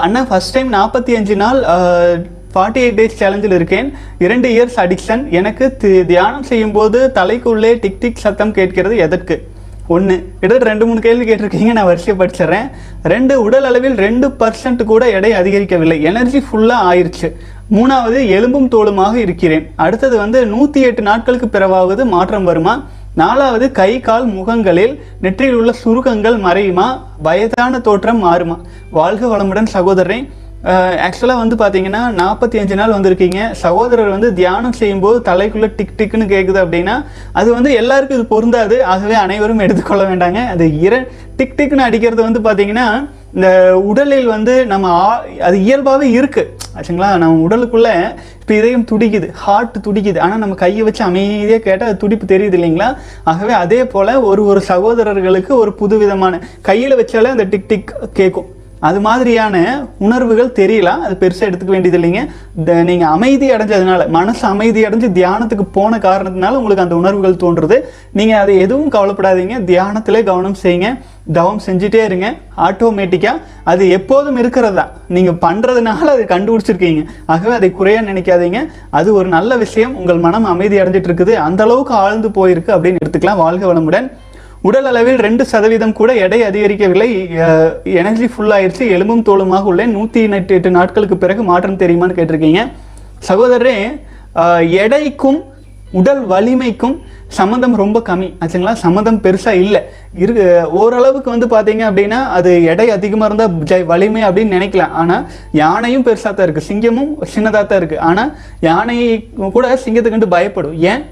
அண்ணா first time நாற்பத்தி அஞ்சு நாள் ஃபார்ட்டி எயிட் டேஸ் சேலஞ்சில் இருக்கேன். இரண்டு இயர்ஸ் அடிக்ஷன் எனக்கு தி- தியானம் செய்யும்போது தலைக்குள்ளே டிக் டிக் சத்தம் கேட்கிறது எதற்கு? ஒன்று கிட்டத்தட்ட ரெண்டு மூணு கேள்வி கேட்டிருக்கீங்க நான் வரிசையை படிச்சிடுறேன். ரெண்டு உடல் அளவில் ரெண்டு பர்சன்ட் கூட எடை அதிகரிக்கவில்லை. எனர்ஜி ஃபுல்லாக ஆயிடுச்சு மூணாவது எலும்பும் தோலுமாக இருக்கிறேன். அடுத்தது வந்து நூற்றி எட்டு நாட்களுக்கு பிறவாவது மாற்றம் வருமா? நாலாவது கை கால் முகங்களில் நெற்றியில் உள்ள சுருக்கங்கள் மறையுமா? வயதான தோற்றம் மாறுமா? வாழ்க வளமுடன் சகோதரன் ஆக்சுவலாக வந்து பார்த்தீங்கன்னா நாற்பத்தி அஞ்சு நாள் வந்திருக்கீங்க. சகோதரர் வந்து தியானம் செய்யும்போது தலைக்குள்ளே டிக் டிக்னு கேட்குது அப்படின்னா அது வந்து எல்லாருக்கும் இது பொருந்தாது. ஆகவே அனைவரும் எடுத்துக்கொள்ள வேண்டாங்க. அது இர டிக் டிக்னு அடிக்கிறது வந்து பார்த்தீங்கன்னா இந்த உடலில் வந்து நம்ம ஆ- அது இயல்பாகவே இருக்குது ஆச்சுங்களா? நம்ம உடலுக்குள்ளே இதயம் துடிக்குது ஹார்ட் துடிக்குது. ஆனால் நம்ம கையை வச்சு அமைதியாக கேட்டால் அது துடிப்பு தெரியுது இல்லைங்களா? ஆகவே அதே போல் ஒரு ஒரு சகோதரர்களுக்கு ஒரு புதுவிதமான கையில் வச்சாலே அந்த டிக் டிக் கேட்கும் அது மாதிரியான உணர்வுகள் தெரியலாம் அது பெருசாக எடுத்துக்க வேண்டியது இல்லைங்க. இந்த- அமைதி அடைஞ்சதுனால மனசு அமைதி அடைஞ்சு தியானத்துக்கு போன காரணத்தினால உங்களுக்கு அந்த உணர்வுகள் தோன்றுறது நீங்கள் அதை எதுவும் கவலைப்படாதீங்க. தியானத்திலே கவனம் செய்யுங்க. தவம் செஞ்சுட்டே இருங்க. ஆட்டோமேட்டிக்காக அது எப்போதும் இருக்கிறது தான். நீங்கள் பண்ணுறதுனால அதை கண்டுபிடிச்சிருக்கீங்க. ஆகவே அதை குறையாக நினைக்காதீங்க. அது ஒரு நல்ல விஷயம். உங்கள் மனம் அமைதி அடைஞ்சிட்டு இருக்குது. அந்த அளவுக்கு ஆழ்ந்து போயிருக்கு அப்படின்னு எடுத்துக்கலாம். வாழ்க வளமுடன். உடல் அளவில் ரெண்டு சதவீதம் கூட எடை அதிகரிக்கவில்லை. எனர்ஜி ஃபுல் எலும்பும் தோளுமாக உள்ளேன். நூற்றி எட்டு எட்டு நாட்களுக்கு பிறகு மாற்றம் தெரியுமான்னு கேட்டிருக்கீங்க. சகோதரரே எடைக்கும் உடல் வலிமைக்கும் சம்மந்தம் ரொம்ப கம்மி ஆச்சுங்களா? சம்மந்தம் பெருசாக இல்லை. இரு ஓரளவுக்கு வந்து பார்த்தீங்க அப்படின்னா அது எடை அதிகமாக இருந்தால் ஜெய் வலிமை அப்படின்னு நினைக்கலாம். ஆனால் யானையும் பெருசாக தான் இருக்குது சிங்கமும் சின்னதாக தான் இருக்குது ஆனால் யானையை கூட சிங்கத்துக்கு பயப்படும். ஏன்?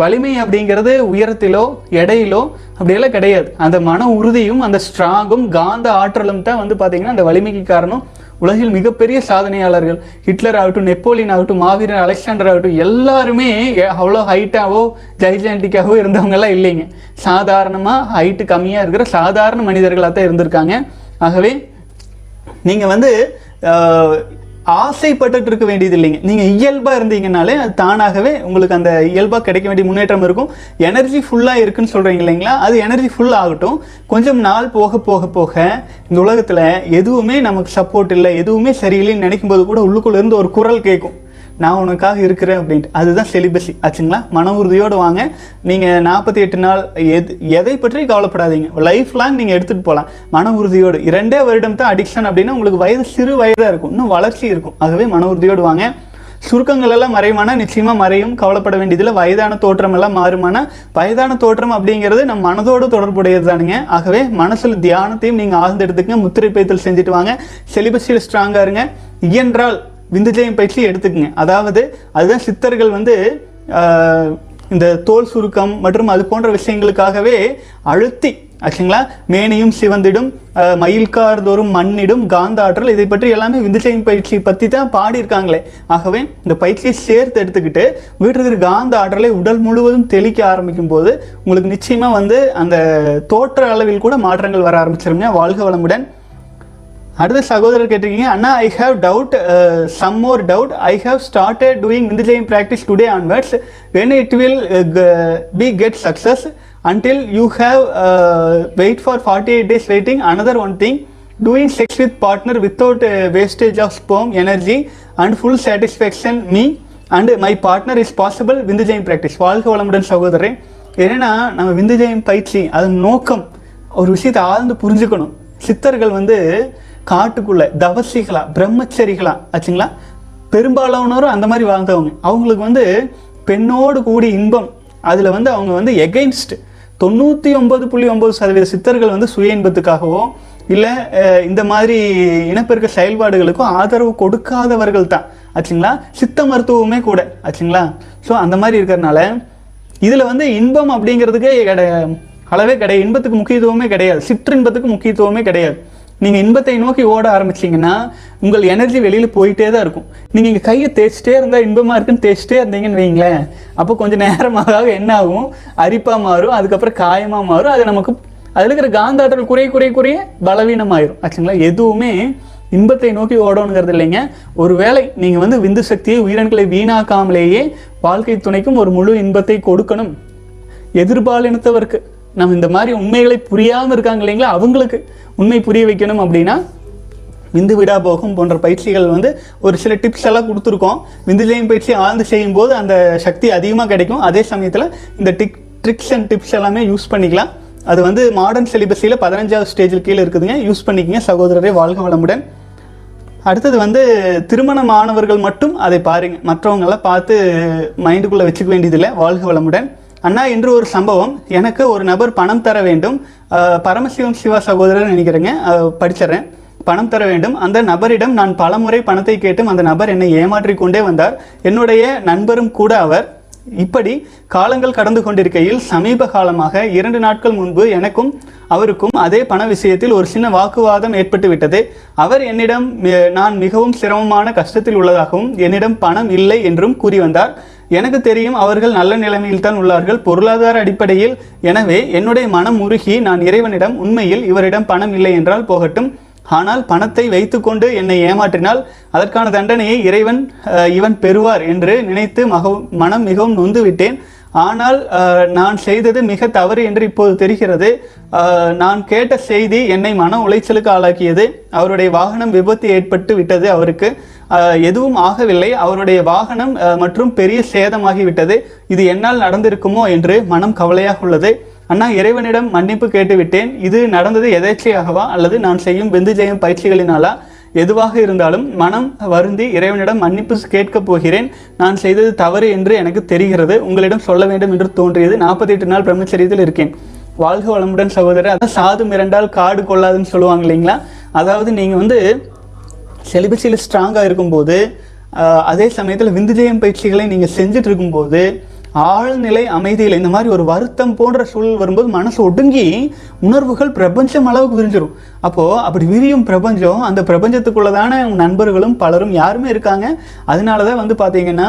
வலிமை அப்படிங்கிறது உயரத்திலோ எடையிலோ அப்படியெல்லாம் கிடையாது. அந்த மன உறுதியும் அந்த ஸ்ட்ராங்கும் காந்த ஆற்றலும் தான் வந்து பார்த்தீங்கன்னா அந்த வலிமைக்கு காரணம். உலகில் மிகப்பெரிய சாதனையாளர்கள் ஹிட்லர் ஆகட்டும் நெப்போலியன் ஆகட்டும் மாவீரன் அலெக்சாண்டர் ஆகட்டும் எல்லாருமே அவ்வளோ ஹைட்டாகவோ ஜைஜாண்டிக்காகவோ இருந்தவங்கெல்லாம் இல்லைங்க. சாதாரணமாக ஹைட்டு கம்மியாக இருக்கிற சாதாரண மனிதர்களாக தான் இருந்திருக்காங்க. ஆகவே நீங்கள் வந்து ஆசைப்பட்டுட்டு இருக்க வேண்டியது இல்லைங்க நீங்கள் இயல்பாக இருந்தீங்கனாலே அது தானாகவே உங்களுக்கு அந்த இயல்பாக கிடைக்க வேண்டிய முன்னேற்றம் இருக்கும். எனர்ஜி ஃபுல்லாக இருக்குன்னு சொல்கிறீங்க இல்லைங்களா? அது எனர்ஜி ஃபுல் ஆகட்டும். கொஞ்சம் நாள் போக போக போக இந்த உலகத்தில் எதுவுமே நமக்கு சப்போர்ட் இல்லை எதுவுமே சரியில்லைன்னு நினைக்கும் போது கூட உள்ளுக்குள்ளேருந்து ஒரு குரல் கேட்கும். நான் உனக்காக இருக்கிறேன் அப்படின்ட்டு. அதுதான் செலிபஸி ஆச்சுங்களா? மன உறுதியோடு வாங்க. நீங்கள் நாற்பத்தி எட்டு நாள் எது எதை பற்றி கவலைப்படாதீங்க. லைஃப் லாங் நீங்கள் எடுத்துகிட்டு போகலாம் மன உறுதியோடு. இரண்டே வருடம் தான் அடிக்ஷன் அப்படின்னா உங்களுக்கு வயது சிறு வயதாக இருக்கும். இன்னும் வளர்ச்சி இருக்கும். ஆகவே மன உறுதியோடு வாங்க. சுருக்கங்கள் எல்லாம் மறையுமானா? நிச்சயமா மறையும். கவலைப்பட வேண்டியதில்லை. வயதான தோற்றம் எல்லாம் மாறுமானா? வயதான தோற்றம் அப்படிங்கிறது நம்ம மனதோடு தொடர்புடையது தானுங்க. ஆகவே மனசுல தியானத்தையும் நீங்க ஆழ்ந்து எடுத்துக்கங்க. முத்திரை பேத்தல் செஞ்சுட்டு வாங்க. செலிபஸில் ஸ்ட்ராங்கா இருங்க. இயன்றால் விந்துஜயம் பயிற்சி எடுத்துக்கங்க. அதாவது அதுதான் சித்தர்கள் வந்து இந்த தோல் சுருக்கம் மற்றும் அது போன்ற விஷயங்களுக்காகவே அழுத்தி ஆச்சுங்களா? மேனையும் சிவந்திடும் மயில்கார்தோறும் மண்ணிடும் காந்த ஆற்றல் இதை பற்றி எல்லாமே விந்துஜயம் பயிற்சி பற்றி தான் பாடியிருக்காங்களே. ஆகவே இந்த பயிற்சியை சேர்த்து எடுத்துக்கிட்டு வீட்டில் இருக்கிற காந்த ஆற்றலை உடல் முழுவதும் தெளிக்க ஆரம்பிக்கும் போது உங்களுக்கு நிச்சயமாக வந்து அந்த தோற்ற அளவில் கூட மாற்றங்கள் வர ஆரம்பிச்சிருங்க வாழ்க வளமுடன். அடுத்த சகோதரர் கேட்டிருக்கீங்க அண்ணா I have doubt some more doubt I have started doing விந்துஜயம் practice today onwards when it will be get success until you have wait for forty eight days waiting another one thing doing sex with partner without wastage of sperm energy and full satisfaction me and my partner is possible விந்துஜயம் practice வாழ்க வளமுடன் சகோதரன் ஏன்னா நம்ம விந்துஜயம் பயிற்சி அதன் நோக்கம் ஒரு விஷயத்தை ஆழ்ந்து புரிஞ்சுக்கணும். சித்தர்கள் வந்து காட்டுக்குள்ளே தவசிகளா பிரம்மச்சரிகளா ஆச்சுங்களா? பெரும்பாலானோரும் அந்த மாதிரி வாழ்ந்தவங்க. அவங்களுக்கு வந்து பெண்ணோடு கூடி இன்பம். அதில் வந்து அவங்க வந்து எகெயின்ஸ்ட் தொண்ணூற்றி ஒன்பது புள்ளி ஒன்பது சதவீத சித்தர்கள் வந்து சுய இன்பத்துக்காகவோ இல்லை இந்த மாதிரி இனப்பெருக்க செயல்பாடுகளுக்கும் ஆதரவு கொடுக்காதவர்கள் தான். ஆச்சுங்களா? சித்த மருத்துவமே கூட. ஆச்சுங்களா? ஸோ அந்த மாதிரி இருக்கிறனால இதில் வந்து இன்பம் அப்படிங்கிறதுக்கு கிடையாது அளவே கிடையாது. இன்பத்துக்கு முக்கியத்துவமே கிடையாது. சிற்றின்பத்துக்கு முக்கியத்துவமே கிடையாது. நீங்கள் இன்பத்தை நோக்கி ஓட ஆரம்பிச்சிங்கன்னா உங்கள் எனர்ஜி வெளியில் போயிட்டே தான் இருக்கும். நீங்கள் இங்கே கையை தேய்ச்சிட்டே இருந்தால் இன்பமாக இருக்குன்னு தேய்ச்சிட்டே இருந்தீங்கன்னு வைங்களேன். அப்போ கொஞ்சம் நேரமாக என்ன ஆகும்? அரிப்பாக மாறும் அதுக்கப்புறம் காயமாக மாறும். அது நமக்கு அதில் இருக்கிற காந்தாற்றல் குறைய குறைய குறைய பலவீனமாயிரும். ஆச்சுங்களா? எதுவுமே இன்பத்தை நோக்கி ஓடணுங்கிறது இல்லைங்க. ஒருவேளை நீங்கள் வந்து விந்து சக்தியை உயிரணுக்களை வீணாக்காமலேயே வாழ்க்கை துணைக்கும் ஒரு முழு இன்பத்தை கொடுக்கணும். எதிர்பாலினத்தவருக்கு நம்ம இந்த மாதிரி உண்மைகளை புரியாமல் இருக்காங்க இல்லைங்களா? அவங்களுக்கு உண்மை புரிய வைக்கணும் அப்படின்னா விந்து விடா போகும் போன்ற பயிற்சிகள் வந்து ஒரு சில டிப்ஸ் எல்லாம் கொடுத்துருக்கோம். விந்துஜயம் பயிற்சி ஆழ்ந்து செய்யும்போது அந்த சக்தி அதிகமாக கிடைக்கும். அதே சமயத்தில் இந்த டிக் ட்ரிக்ஸ் அண்ட் டிப்ஸ் எல்லாமே யூஸ் பண்ணிக்கலாம். அது வந்து மாடர்ன் சிலிபஸில் பதினஞ்சாவது ஸ்டேஜில் கீழே இருக்குதுங்க. யூஸ் பண்ணிக்கங்க. சகோதரரே வாழ்க வளமுடன். அடுத்தது வந்து திருமணமானவர்கள் மட்டும் அதை பாருங்கள் மற்றவங்களாம் பார்த்து மைண்டுக்குள்ளே வச்சுக்க வேண்டியதில்லை. வாழ்க வளமுடன். அண்ணா என்று ஒரு சம்பவம். எனக்கு ஒரு நபர் பணம் தர வேண்டும். பரமசிவம் சிவா சகோதரர் நினைக்கிறேங்க. படிச்சிடுறேன். பணம் தர வேண்டும். அந்த நபரிடம் நான் பலமுறை பணத்தை கேட்டும் அந்த நபர் என்னை ஏமாற்றி கொண்டே வந்தார். என்னுடைய நண்பரும் கூட அவர். இப்படி காலங்கள் கடந்து கொண்டிருக்கையில் சமீப காலமாக இரண்டு நாட்கள் முன்பு எனக்கும் அவருக்கும் அதே பண விஷயத்தில் ஒரு சின்ன வாக்குவாதம் ஏற்பட்டு விட்டது. அவர் என்னிடம் நான் மிகவும் சிரமமான கஷ்டத்தில் உள்ளதாகவும் என்னிடம் பணம் இல்லை என்றும் கூறி வந்தார். எனக்கு தெரியும் அவர்கள் நல்ல நிலைமையில் தான் உள்ளார்கள். பொருளாதார அடிப்படையில். எனவே என்னுடைய மனம் உருகி நான் இறைவனிடம் உண்மையில் இவரிடம் பணம் இல்லை என்றால் போகட்டும். ஆனால் பணத்தை வைத்துக்கொண்டு என்னை ஏமாற்றினால் அதற்கான தண்டனையை இறைவன் இவன் பெறுவார் என்று நினைத்து மக மனம் மிகவும் நொந்து விட்டேன். ஆனால் நான் செய்தது மிக தவறு என்று இப்போது தெரிகிறது. நான் கேட்ட செய்தி என்னை மன உளைச்சலுக்கு ஆளாக்கியது. அவருடைய வாகனம் விபத்து ஏற்பட்டு விட்டது அவருக்கு. எதுவும் ஆகவில்லை. அவருடைய வாகனம் மற்றும் பெரிய சேதமாகிவிட்டது. இது என்னால் நடந்திருக்குமோ என்று மனம் கவலையாக உள்ளது. அண்ணா இறைவனிடம் மன்னிப்பு கேட்டுவிட்டேன். இது நடந்தது எதேச்சையாகவா? அல்லது நான் செய்யும் விந்து ஜெயம் பயிற்சிகளினாலா? எதுவாக இருந்தாலும் மனம் வருந்தி இறைவனிடம் மன்னிப்பு கேட்கப் போகிறேன். நான் செய்தது தவறு என்று எனக்கு தெரிகிறது. உங்களிடம் சொல்ல வேண்டும் என்று தோன்றியது. 48 நாள் பிரம்மச்சரியத்தில் இருக்கேன். வாழ்க வளமுடன் சகோதரர். அதான் சாது மிரண்டால் காடு கொள்ளாதுன்னு சொல்லுவாங்க இல்லைங்களா? அதாவது நீங்கள் வந்து செலிபஸியில் ஸ்ட்ராங்காக இருக்கும்போது அதே சமயத்தில் விந்துஜயம் பயிற்சிகளை நீங்கள் செஞ்சுட்டு இருக்கும்போது ஆழ்நிலை அமைதியில் இந்த மாதிரி ஒரு வருத்தம் போன்ற சூழல் வரும்போது மனசு ஒடுங்கி உணர்வுகள் பிரபஞ்சம் அளவுக்கு விரிஞ்சிடும் அப்போது அப்படி விரியும் பிரபஞ்சம் அந்த பிரபஞ்சத்துக்குள்ளதான நண்பர்களும் பலரும் யாருமே இருக்காங்க. அதனால தான் வந்து பார்த்தீங்கன்னா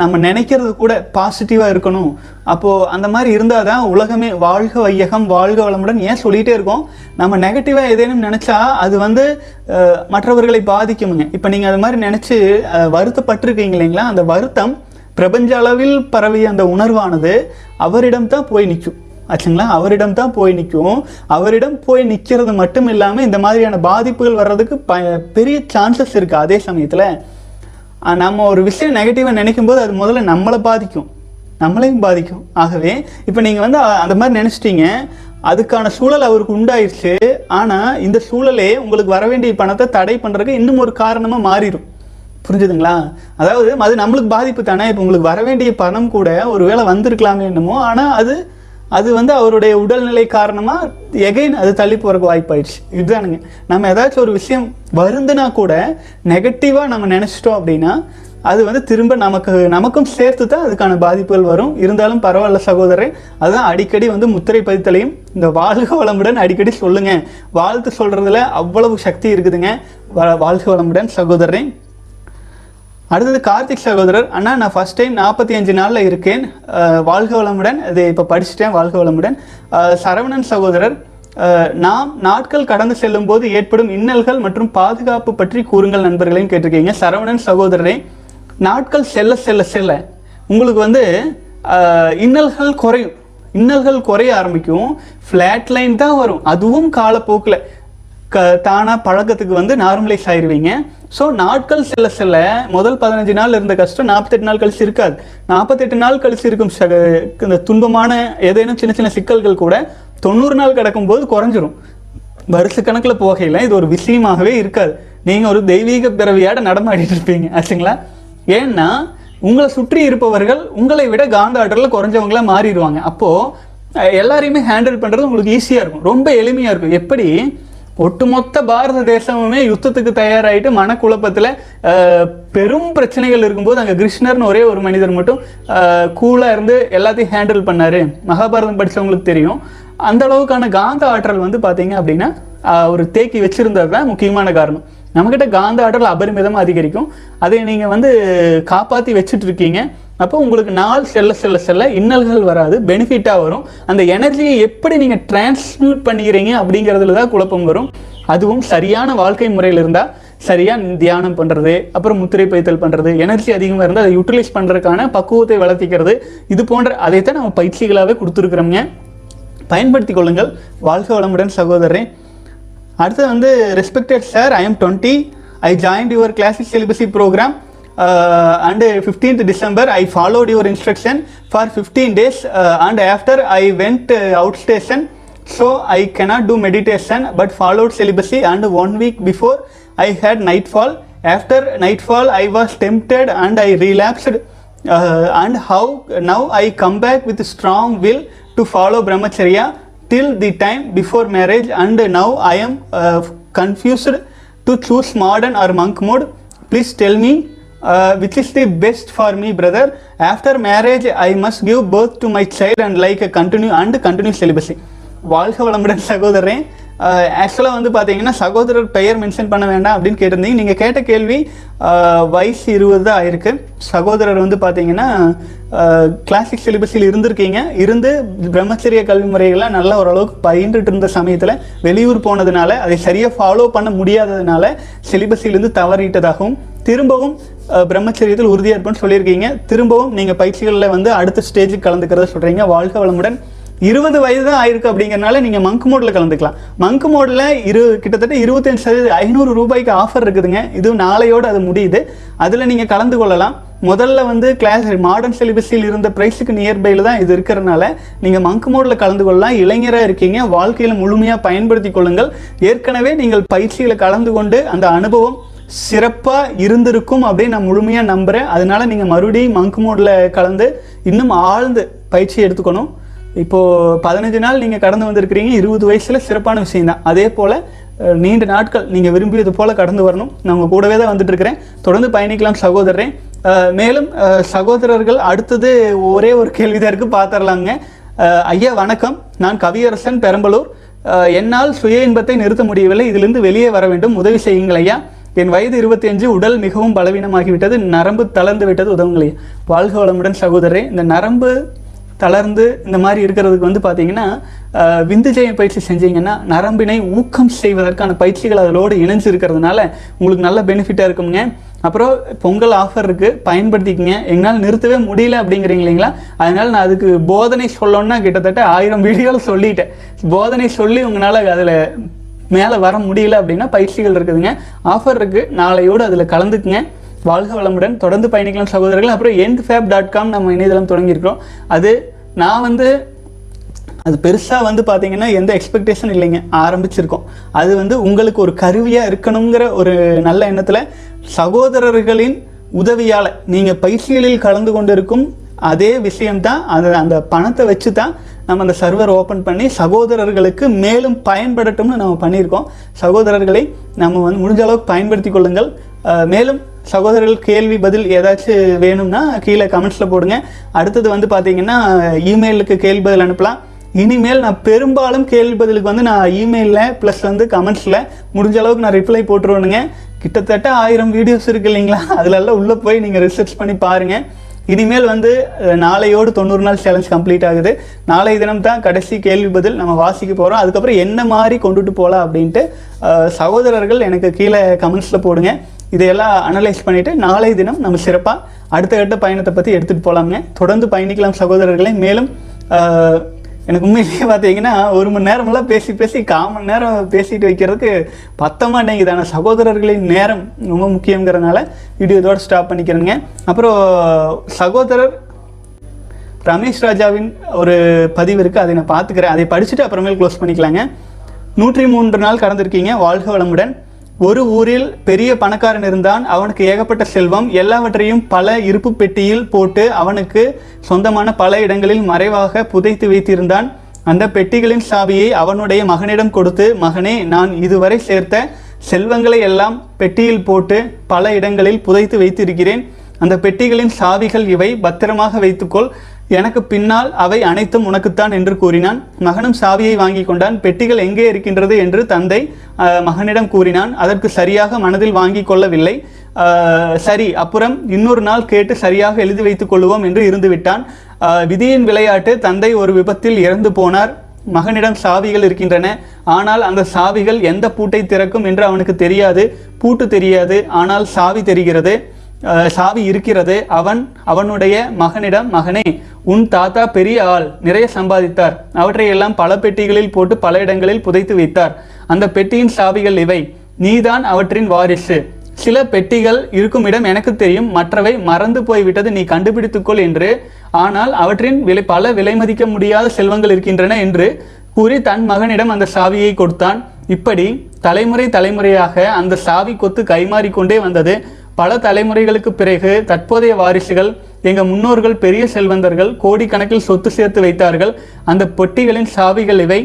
நம்ம நினைக்கிறது கூட பாசிட்டிவாக இருக்கணும். அப்போது அந்த மாதிரி இருந்தால் தான் உலகமே வாழ்க வையகம் வாழ்க வளமுடன் ஏன் சொல்லிகிட்டே இருக்கோம்? நம்ம நெகட்டிவாக ஏதேனும் நினச்சா அது வந்து மற்றவர்களை பாதிக்குமுங்க. இப்போ நீங்கள் அது மாதிரி நினச்சி வருத்தப்பட்டிருக்கீங்க இல்லைங்களா? அந்த வருத்தம் பிரபஞ்ச அளவில் பரவிய அந்த உணர்வானது அவரிடம் தான் போய் நிற்கும். ஆச்சுங்களா? அவரிடம் தான் போய் நிற்கும். அவரிடம் போய் நிற்கிறது மட்டும் இல்லாமல் இந்த மாதிரியான பாதிப்புகள் வர்றதுக்கு ப பெரிய சான்சஸ் இருக்குது அதே சமயத்தில். நம்ம ஒரு விஷயம் நெகட்டிவாக நினைக்கும் போது அது முதல்ல நம்மளை பாதிக்கும். நம்மளையும் பாதிக்கும். ஆகவே இப்போ நீங்கள் வந்து அந்த மாதிரி நினச்சிட்டீங்க. அதுக்கான சூழல் அவருக்கு உண்டாயிருச்சு. ஆனால் இந்த சூழலே உங்களுக்கு வர வேண்டிய பணத்தை தடை பண்ணுறதுக்கு இன்னும் ஒரு காரணமாக மாறிடும் புரிஞ்சுதுங்களா? அதாவது அது நம்மளுக்கு பாதிப்பு தானே? இப்போ உங்களுக்கு வர வேண்டிய பணம் கூட ஒருவேளை வந்திருக்கலாமே என்னமோ ஆனால் அது அது வந்து அவருடைய உடல்நிலை காரணமாக எகைன் அது தள்ளி போகிறக்கு வாய்ப்பாயிடுச்சு. இதுதானுங்க. நம்ம ஏதாச்சும் ஒரு விஷயம் வருந்துனா கூட நெகட்டிவாக நம்ம நினச்சிட்டோம் அப்படின்னா அது வந்து திரும்ப நமக்கு நமக்கும் சேர்த்து தான் அதுக்கான பாதிப்புகள் வரும். இருந்தாலும் பரவாயில்ல சகோதரன் அதுதான் அடிக்கடி வந்து முத்திரை பதித்தலையும் இந்த வாழ்க வளமுடன் அடிக்கடி சொல்லுங்க. வாழ்த்து சொல்றதுல அவ்வளவு சக்தி இருக்குதுங்க. வாழ்க வளமுடன் சகோதரன் அடுத்தது கார்த்திக் சகோதரர் அண்ணா நான் ஃபர்ஸ்ட் டைம் நாற்பத்தி அஞ்சு நாளில் இருக்கேன். வாழ்க வளமுடன். இது இப்போ படிச்சுட்டேன் வாழ்க வளமுடன். சரவணன் சகோதரர் நாம் நாட்கள் கடந்து செல்லும் போது ஏற்படும் இன்னல்கள் மற்றும் பாதுகாப்பு பற்றி கூறுங்கள் நண்பர்களையும் கேட்டிருக்கீங்க. சரவணன் சகோதரரே நாட்கள் செல்ல செல்ல செல்ல. உங்களுக்கு வந்து இன்னல்கள் குறையும். இன்னல்கள் குறைய ஆரம்பிக்கும். ஃப்ளாட் லைன் தான் வரும். அதுவும் காலப்போக்கில். க தானாக பழக்கத்துக்கு வந்து நார்மலைஸ் ஆயிடுவீங்க ஸோ நாட்கள் செல்ல செல்ல முதல் பதினஞ்சு நாள் இருந்த கஷ்டம் நாற்பத்தெட்டு நாள் கழிச்சு இருக்காது. நாற்பத்தெட்டு நாள் கழிச்சு இருக்கும் இந்த துன்பமான ஏதேனும் சின்ன சின்ன சிக்கல்கள் கூட தொண்ணூறு நாள் கிடக்கும்போது குறைஞ்சிரும். வருஷக்கணக்கில் போகையில் இது ஒரு விஷயமாகவே இருக்காது. நீங்கள் ஒரு தெய்வீக பிறவியாட நடமாடிட்டு இருப்பீங்க ஆச்சுங்களா? ஏன்னா உங்களை சுற்றி இருப்பவர்கள் உங்களை விட காந்த ஆற்றலில் குறைஞ்சவங்களா மாறிடுவாங்க. அப்போது எல்லாரையுமே ஹேண்டில் பண்ணுறது உங்களுக்கு ஈஸியாக இருக்கும். ரொம்ப எளிமையாக இருக்கும். எப்படி? ஒட்டுமொத்த பாரத தேசமுமே யுத்தத்துக்கு தயாராகிட்டு மனக்குழப்பத்தில் பெரும் பிரச்சனைகள் இருக்கும்போது அங்கே கிருஷ்ணர்னு ஒரே ஒரு மனிதர் மட்டும் கூலாக இருந்து எல்லாத்தையும் ஹேண்டில் பண்ணார். மகாபாரதம் படித்தவங்களுக்கு தெரியும். அந்த அளவுக்கான காந்த ஆற்றல் வந்து பார்த்தீங்க அப்படின்னா ஒரு தேக்கி வச்சுருந்தது தான் முக்கியமான காரணம். நம்மக்கிட்ட காந்த ஆற்றல் அபரிமிதமாக அதிகரிக்கும். அதை நீங்கள் வந்து காப்பாற்றி வச்சுட்டு இருக்கீங்க. அப்போ உங்களுக்கு நாள் செல்ல செல்ல செல்ல இன்னல்கள் வராது பெனிஃபிட்டாக வரும். அந்த எனர்ஜியை எப்படி நீங்கள் டிரான்ஸ்மியூட் பண்ணிக்கிறீங்க அப்படிங்கிறதுல தான் குழப்பம் வரும். அதுவும் சரியான வாழ்க்கை முறையில் இருந்தால் சரியாக தியானம் பண்ணுறது அப்புறம் முத்திரை பைத்தல் பண்ணுறது எனர்ஜி அதிகமாக இருந்தால் அதை யூட்டிலைஸ் பண்ணுறதுக்கான பக்குவத்தை வளர்த்திக்கிறது. இது போன்ற அதைத்தான் நம்ம பயிற்சிகளாகவே கொடுத்துருக்குறோங்க பயன்படுத்தி கொள்ளுங்கள். வாழ்க வளமுடன் சகோதரரே. அடுத்து வந்து respected sir I am twenty I join your classic syllabi program Uh, and uh, 15th December I followed your instruction for 15 days uh, and after I went outstation so I cannot do meditation but followed celibacy and one week before I had nightfall. After nightfall I was tempted and I relapsed uh, and how now I come back with strong will to follow brahmacharya till the time before marriage and now I am uh, confused to choose modern or monk mode. Please tell me uh, which is the best for me brother. After marriage i must give birth to my child and like a continue and continue celibacy. வாழ்க வளமுடன் சகோதரன் uh, ஆக்சுவலாக வந்து பார்த்தீங்கன்னா சகோதரர் பெயர் mention பண்ண வேண்டாம் அப்படின்னு கேட்டிருந்தீங்க. நீங்கள் கேட்ட கேள்வி uh, வயசு இருபது தான் ஆயிருக்கு சகோதரர் வந்து பார்த்தீங்கன்னா கிளாசிக் uh, சிலிபஸில் இருந்திருக்கீங்க. இருந்து பிரம்மச்சரிய கல்வி முறைகள்லாம் நல்லா ஓரளவுக்கு பயின்றுட்டு இருந்த சமயத்தில் வெளியூர் போனதுனால அதை சரியாக ஃபாலோ பண்ண முடியாததுனால சிலிபஸிலிருந்து தவறிட்டதாகவும் திரும்பவும் பிரம்மச்சரியத்தில் உறுதியாக இருப்பேன்னு சொல்லியிருக்கீங்க. திரும்பவும் நீங்கள் பயிற்சிகளில் வந்து அடுத்த ஸ்டேஜுக்கு கலந்துக்கிறத சொல்கிறீங்க வாழ்க வளமுடன். இருபது வயது தான் ஆயிருக்கு அப்படிங்கிறனால நீங்கள் மங்க் மோடில் கலந்துக்கலாம். மங்க் மோடில் இரு கிட்டத்தட்ட இருபத்தஞ்சு சதவீதம் ஐநூறு ரூபாய்க்கு ஆஃபர் இருக்குதுங்க. இது நாளையோடு அது முடியுது. அதில் நீங்கள் கலந்து கொள்ளலாம். முதல்ல வந்து கிளாஸ் மாடர்ன் சிலிபஸில் இருந்த ப்ரைஸுக்கு நியர்பையில் தான் இது இருக்கிறனால நீங்கள் மங்க் மோடில் கலந்து கொள்ளலாம். இளைஞராக இருக்கீங்க. வாழ்க்கையில் முழுமையாக பயன்படுத்தி கொள்ளுங்கள். ஏற்கனவே நீங்கள் பயிற்சியில் கலந்து கொண்டு அந்த அனுபவம் சிறப்பாக இருந்திருக்கும் அப்படின்னு நான் முழுமையாக நம்புகிறேன் அதனால் நீங்கள் மறுபடியும் மங்க் மோடில் கலந்து இன்னும் ஆழ்ந்து பயிற்சி எடுத்துக்கணும். இப்போது பதினஞ்சு நாள் நீங்கள் கடந்து வந்திருக்கிறீங்க இருபது வயசில் சிறப்பான விஷயம் தான். அதே போல் நீண்ட நாட்கள் நீங்கள் விரும்பியது போல் கடந்து வரணும். நான் உங்கள் கூடவே தான் வந்துட்டுருக்கிறேன் தொடர்ந்து பயணிக்கலாம் சகோதரரே. மேலும் சகோதரர்கள் அடுத்தது ஒரே ஒரு கேள்வி தான் இருக்குது பார்த்துடலாங்க ஐயா வணக்கம். நான் கவியரசன் பெரம்பலூர். என்னால் சுய இன்பத்தை நிறுத்த முடியவில்லை. இதிலிருந்து வெளியே வர வேண்டும். உதவி செய்யுங்கள் ஐயா. என் வயது 25 உடல் மிகவும் பலவீனமாகிவிட்டது நரம்பு தளர்ந்து விட்டது உதவுங்களே வாழ்க வளமுடன் சகோதரரே. இந்த நரம்பு தளர்ந்து இந்த மாதிரி இருக்கிறதுக்கு வந்து பார்த்தீங்கன்னா அஹ், விந்து ஜெயம் பயிற்சி செஞ்சீங்கன்னா நரம்பினை ஊக்கம் செய்வதற்கான பயிற்சிகள் அதோடு இணைஞ்சு இருக்கிறதுனால உங்களுக்கு நல்ல பெனிஃபிட்டாக இருக்குங்க அப்புறம் பொங்கல் ஆஃபர் இருக்குது பயன்படுத்திக்கங்க. எங்களால் நிறுத்தவே முடியல அப்படிங்கிறீங்க இல்லைங்களா? அதனால் நான் அதுக்கு போதனை சொல்லணும்னா கிட்டத்தட்ட ஆயிரம் வீடியோவில் சொல்லிட்டேன். போதனை சொல்லி உங்களால் அதில் மேலே வர முடியல அப்படின்னா பயிற்சிகள் இருக்குதுங்க. ஆஃபர் இருக்குது நாளையோடு அதில் கலந்துக்குங்க. வாழ்க வளமுடன். தொடர்ந்து பயணிக்கலாம் சகோதரர்கள். அப்புறம் எண்ட் ஃபேப் டாட் காம் நம்ம இணையதளம் தொடங்கியிருக்கிறோம். அது நான் வந்து அது பெருசாக வந்து பார்த்தீங்கன்னா எந்த எக்ஸ்பெக்டேஷன் இல்லைங்க. ஆரம்பிச்சிருக்கோம். அது வந்து உங்களுக்கு ஒரு கருவியாக இருக்கணுங்கிற ஒரு நல்ல எண்ணத்தில் சகோதரர்களின் உதவியால் நீங்கள் பயிற்சிகளில் கலந்து கொண்டிருக்கும் அதே விஷயம்தான் அது அந்த பணத்தை வச்சு தான் நம்ம அந்த சர்வர் ஓப்பன் பண்ணி சகோதரர்களுக்கு மேலும் பயன்படட்டும்னு நம்ம பண்ணியிருக்கோம். சகோதரர்களை நம்ம வந்து முடிஞ்ச அளவுக்கு பயன்படுத்தி கொள்ளுங்கள். மேலும் சகோதரர்கள் கேள்வி பதில் ஏதாச்சும் வேணும்னா கீழே கமெண்ட்ஸில் போடுங்க. அடுத்தது வந்து பார்த்தீங்கன்னா இமெயிலுக்கு கேள்வி பதில் அனுப்பலாம். இனிமேல் நான் பெரும்பாலும் கேள்வி பதிலுக்கு வந்து நான் இமெயிலில் ப்ளஸ் வந்து கமெண்ட்ஸில் முடிஞ்ச அளவுக்கு நான் ரிப்ளை போட்டுருவேனுங்க. கிட்டத்தட்ட ஆயிரம் வீடியோஸ் இருக்கு இல்லைங்களா? அதிலெல்லாம் உள்ளே போய் நீங்கள் ரிசர்ச் பண்ணி பாருங்கள் இனிமேல் வந்து நாளையோடு தொண்ணூறு நாள் சேலஞ்ச் கம்ப்ளீட் ஆகுது. நாளை தினம் தான் கடைசி கேள்வி பதில் நம்ம வாசிக்க போகிறோம் அதுக்கப்புறம் என்ன மாதிரி கொண்டுட்டு போகலாம் அப்படின்ட்டு சகோதரர்கள் எனக்கு கீழே கமெண்ட்ஸில் போடுங்க. இதையெல்லாம் அனலைஸ் பண்ணிவிட்டு நாளை தினம் நம்ம சிறப்பாக அடுத்த கட்ட பயணத்தை பற்றி எடுத்துகிட்டு போகலாங்க தொடர்ந்து பயணிக்கலாம் சகோதரர்களே. மேலும் எனக்கு உண்மையிலேயே பார்த்தீங்கன்னா ஒரு மணி நேரமெல்லாம் பேசி பேசி கால் மணி நேரம் பேசிட்டு வைக்கிறதுக்கு பத்த மாட்டேங்குது ஆனால் சகோதரர்களின் நேரம் ரொம்ப முக்கியங்கிறனால வீடியோ இதோட ஸ்டாப் பண்ணிக்கிறேங்க அப்புறம் சகோதரர் ரமேஷ் ராஜாவின் ஒரு பதிவு இருக்குது அதை நான் பார்த்துக்கிறேன். அதை படிச்சுட்டு அப்புறமேல் க்ளோஸ் பண்ணிக்கலாங்க. நூற்றி மூன்று நாள் கடந்திருக்கீங்க. வாழ்க வளமுடன். ஒரு ஊரில் பெரிய பணக்காரன் இருந்தான். அவனுக்கு ஏகப்பட்ட செல்வம். எல்லாவற்றையும் பல இருப்பு பெட்டியில் போட்டு அவனுக்கு சொந்தமான பல இடங்களில் மறைவாக புதைத்து வைத்திருந்தான். அந்த பெட்டிகளின் சாவியை அவனுடைய மகனிடம் கொடுத்து மகனே நான் இதுவரை சேர்த்த செல்வங்களை எல்லாம் பெட்டியில் போட்டு பல இடங்களில் புதைத்து வைத்திருக்கிறேன். அந்த பெட்டிகளின் சாவிகள் இவை. பத்திரமாக வைத்துக்கொள். எனக்கு பின்னால் அவை அனைத்தும் உனக்குத்தான் என்று கூறினான். மகனும் சாவியை வாங்கி கொண்டான். பெட்டிகள் எங்கே இருக்கின்றது என்று தந்தை மகனிடம் கூறினான். அதற்கு சரியாக மனதில் வாங்கி கொள்ளவில்லை. சரி அப்புறம் இன்னொரு நாள் கேட்டு சரியாக எழுதி வைத்துக் கொள்வோம் என்று இருந்துவிட்டான் விதியின் விளையாட்டு தந்தை ஒரு விபத்தில் இறந்து போனார். மகனிடம் சாவிகள் இருக்கின்றன. ஆனால் அந்த சாவிகள் எந்த பூட்டை திறக்கும் என்று அவனுக்கு தெரியாது. பூட்டு தெரியாது. ஆனால் சாவி தெரிகிறது. சாவி இருக்கிறது. அவன் அவனுடைய மகனிடம் மகனே உன் தாத்தா பெரிய ஆள் நிறைய சம்பாதித்தார். அவற்றையெல்லாம் பல பெட்டிகளில் போட்டு பல இடங்களில் புதைத்து வைத்தார். அந்த பெட்டியின் சாவிகள் இவை. நீதான் அவற்றின் வாரிசு. சில பெட்டிகள் இருக்கும் இடம் எனக்கு தெரியும். மற்றவை மறந்து போய்விட்டது. நீ கண்டுபிடித்துக்கொள் என்று. ஆனால் அவற்றின் விலை பல விலை மதிக்க முடியாத செல்வங்கள் இருக்கின்றன என்று கூறி தன் மகனிடம் அந்த சாவியை கொடுத்தான். இப்படி தலைமுறை தலைமுறையாக அந்த சாவி கொத்து கைமாறிக்கொண்டே வந்தது. பல தலைமுறைகளுக்கு பிறகு தற்போதைய வாரிசுகள் எங்கள் முன்னோர்கள் பெரிய செல்வந்தர்கள் கோடிக்கணக்கில் சொத்து சேர்த்து வைத்தார்கள். அந்த பொட்டிகளின் சாவிகள் இவை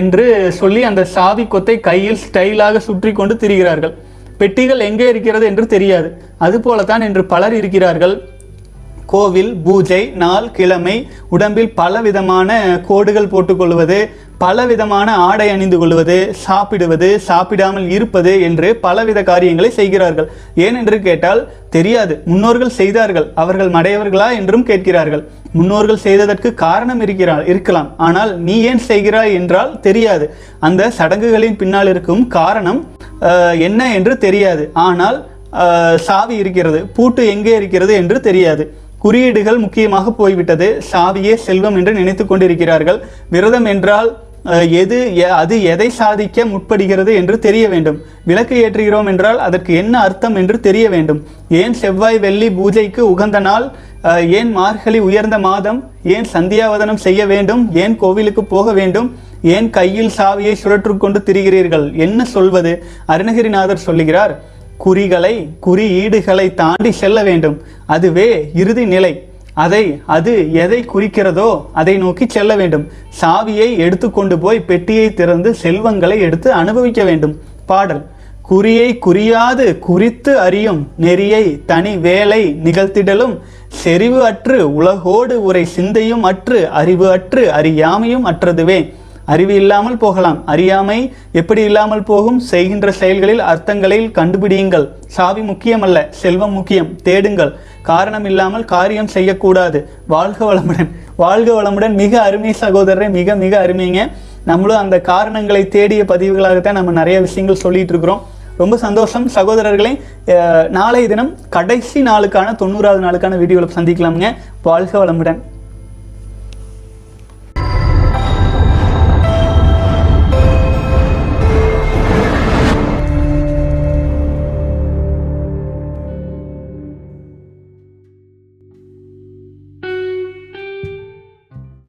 என்று சொல்லி அந்த சாவி கொத்தை கையில் ஸ்டைலாக சுற்றி கொண்டு திரிகிறார்கள். பெட்டிகள் எங்கே இருக்கிறது என்று தெரியாது. அதுபோலத்தான் என்று பலர் இருக்கிறார்கள். கோவில் பூஜை நாள் கிழமை உடம்பில் பல விதமான கோடுகள் போட்டுக்கொள்வது பல விதமான ஆடை அணிந்து கொள்வது சாப்பிடுவது சாப்பிடாமல் இருப்பது என்று பலவித காரியங்களை செய்கிறார்கள். ஏனென்று கேட்டால் தெரியாது. முன்னோர்கள் செய்தார்கள். அவர்கள் மடையவர்களா என்றும் கேட்கிறார்கள். முன்னோர்கள் செய்ததற்கு காரணம் இருக்கிறார் இருக்கலாம். ஆனால் நீ ஏன் செய்கிறாய் என்றால் தெரியாது. அந்த சடங்குகளின் பின்னால் இருக்கும் காரணம் என்ன என்று தெரியாது. ஆனால் சாவி இருக்கிறது பூட்டு எங்கே இருக்கிறது என்று தெரியாது. குறியீடுகள் முக்கியமாக போய்விட்டது. சாவியே செல்வம் என்று நினைத்து கொண்டிருக்கிறார்கள். விரதம் என்றால் எது அது எதை சாதிக்க முற்படுகிறது என்று தெரிய வேண்டும். விளக்கு ஏற்றுகிறோம் என்றால் அதற்கு என்ன அர்த்தம் என்று தெரிய வேண்டும். ஏன் செவ்வாய் வெள்ளி பூஜைக்கு உகந்த நாள்? ஏன் மார்கழி உயர்ந்த மாதம்? ஏன் சந்தியாவதனம் செய்ய வேண்டும்? ஏன் கோவிலுக்கு போக வேண்டும்? ஏன் கையில் சாவியை சுழற்றுக்கொண்டு திரிகிறீர்கள்? என்ன சொல்வது? அருணகிரிநாதர் சொல்லுகிறார் குறிகளை குறியீடுகளை தாண்டி செல்ல வேண்டும். அதுவே இறுதி நிலை. அதை அது எதை குறிக்கிறதோ அதை நோக்கி செல்ல வேண்டும். சாவியை எடுத்துக்கொண்டு போய் பெட்டியை திறந்து செல்வங்களை எடுத்து அனுபவிக்க வேண்டும். பாடல். குறியை குறியாது குறித்து அறியும் நெறியை தனி வேலை நிகழ்த்திடலும். செறிவு அற்று உலகோடு உரை சிந்தையும் அற்று அறிவு அற்று அறியாமையும் அற்றதுவே. அறிவு இல்லாமல் போகலாம். அறியாமை எப்படி இல்லாமல் போகும்? செய்கின்ற செயல்களில் அர்த்தங்களில் கண்டுபிடியுங்கள். சாவி முக்கியமல்ல செல்வம் முக்கியம். தேடுங்கள். காரணம் இல்லாமல் காரியம் செய்யக்கூடாது. வாழ்க வளமுடன். வாழ்க வளமுடன். மிக அருமை சகோதரரை மிக மிக அருமைங்க. நம்மளும் அந்த காரணங்களை தேடிய பதிவுகளாகத்தான் நம்ம நிறைய விஷயங்கள் சொல்லிட்டு இருக்கிறோம் ரொம்ப சந்தோஷம். சகோதரர்களே நாளைய தினம் கடைசி நாளுக்கான தொண்ணூறாவது நாளுக்கான வீடியோவில் சந்திக்கலாமுங்க. வாழ்க வளமுடன்.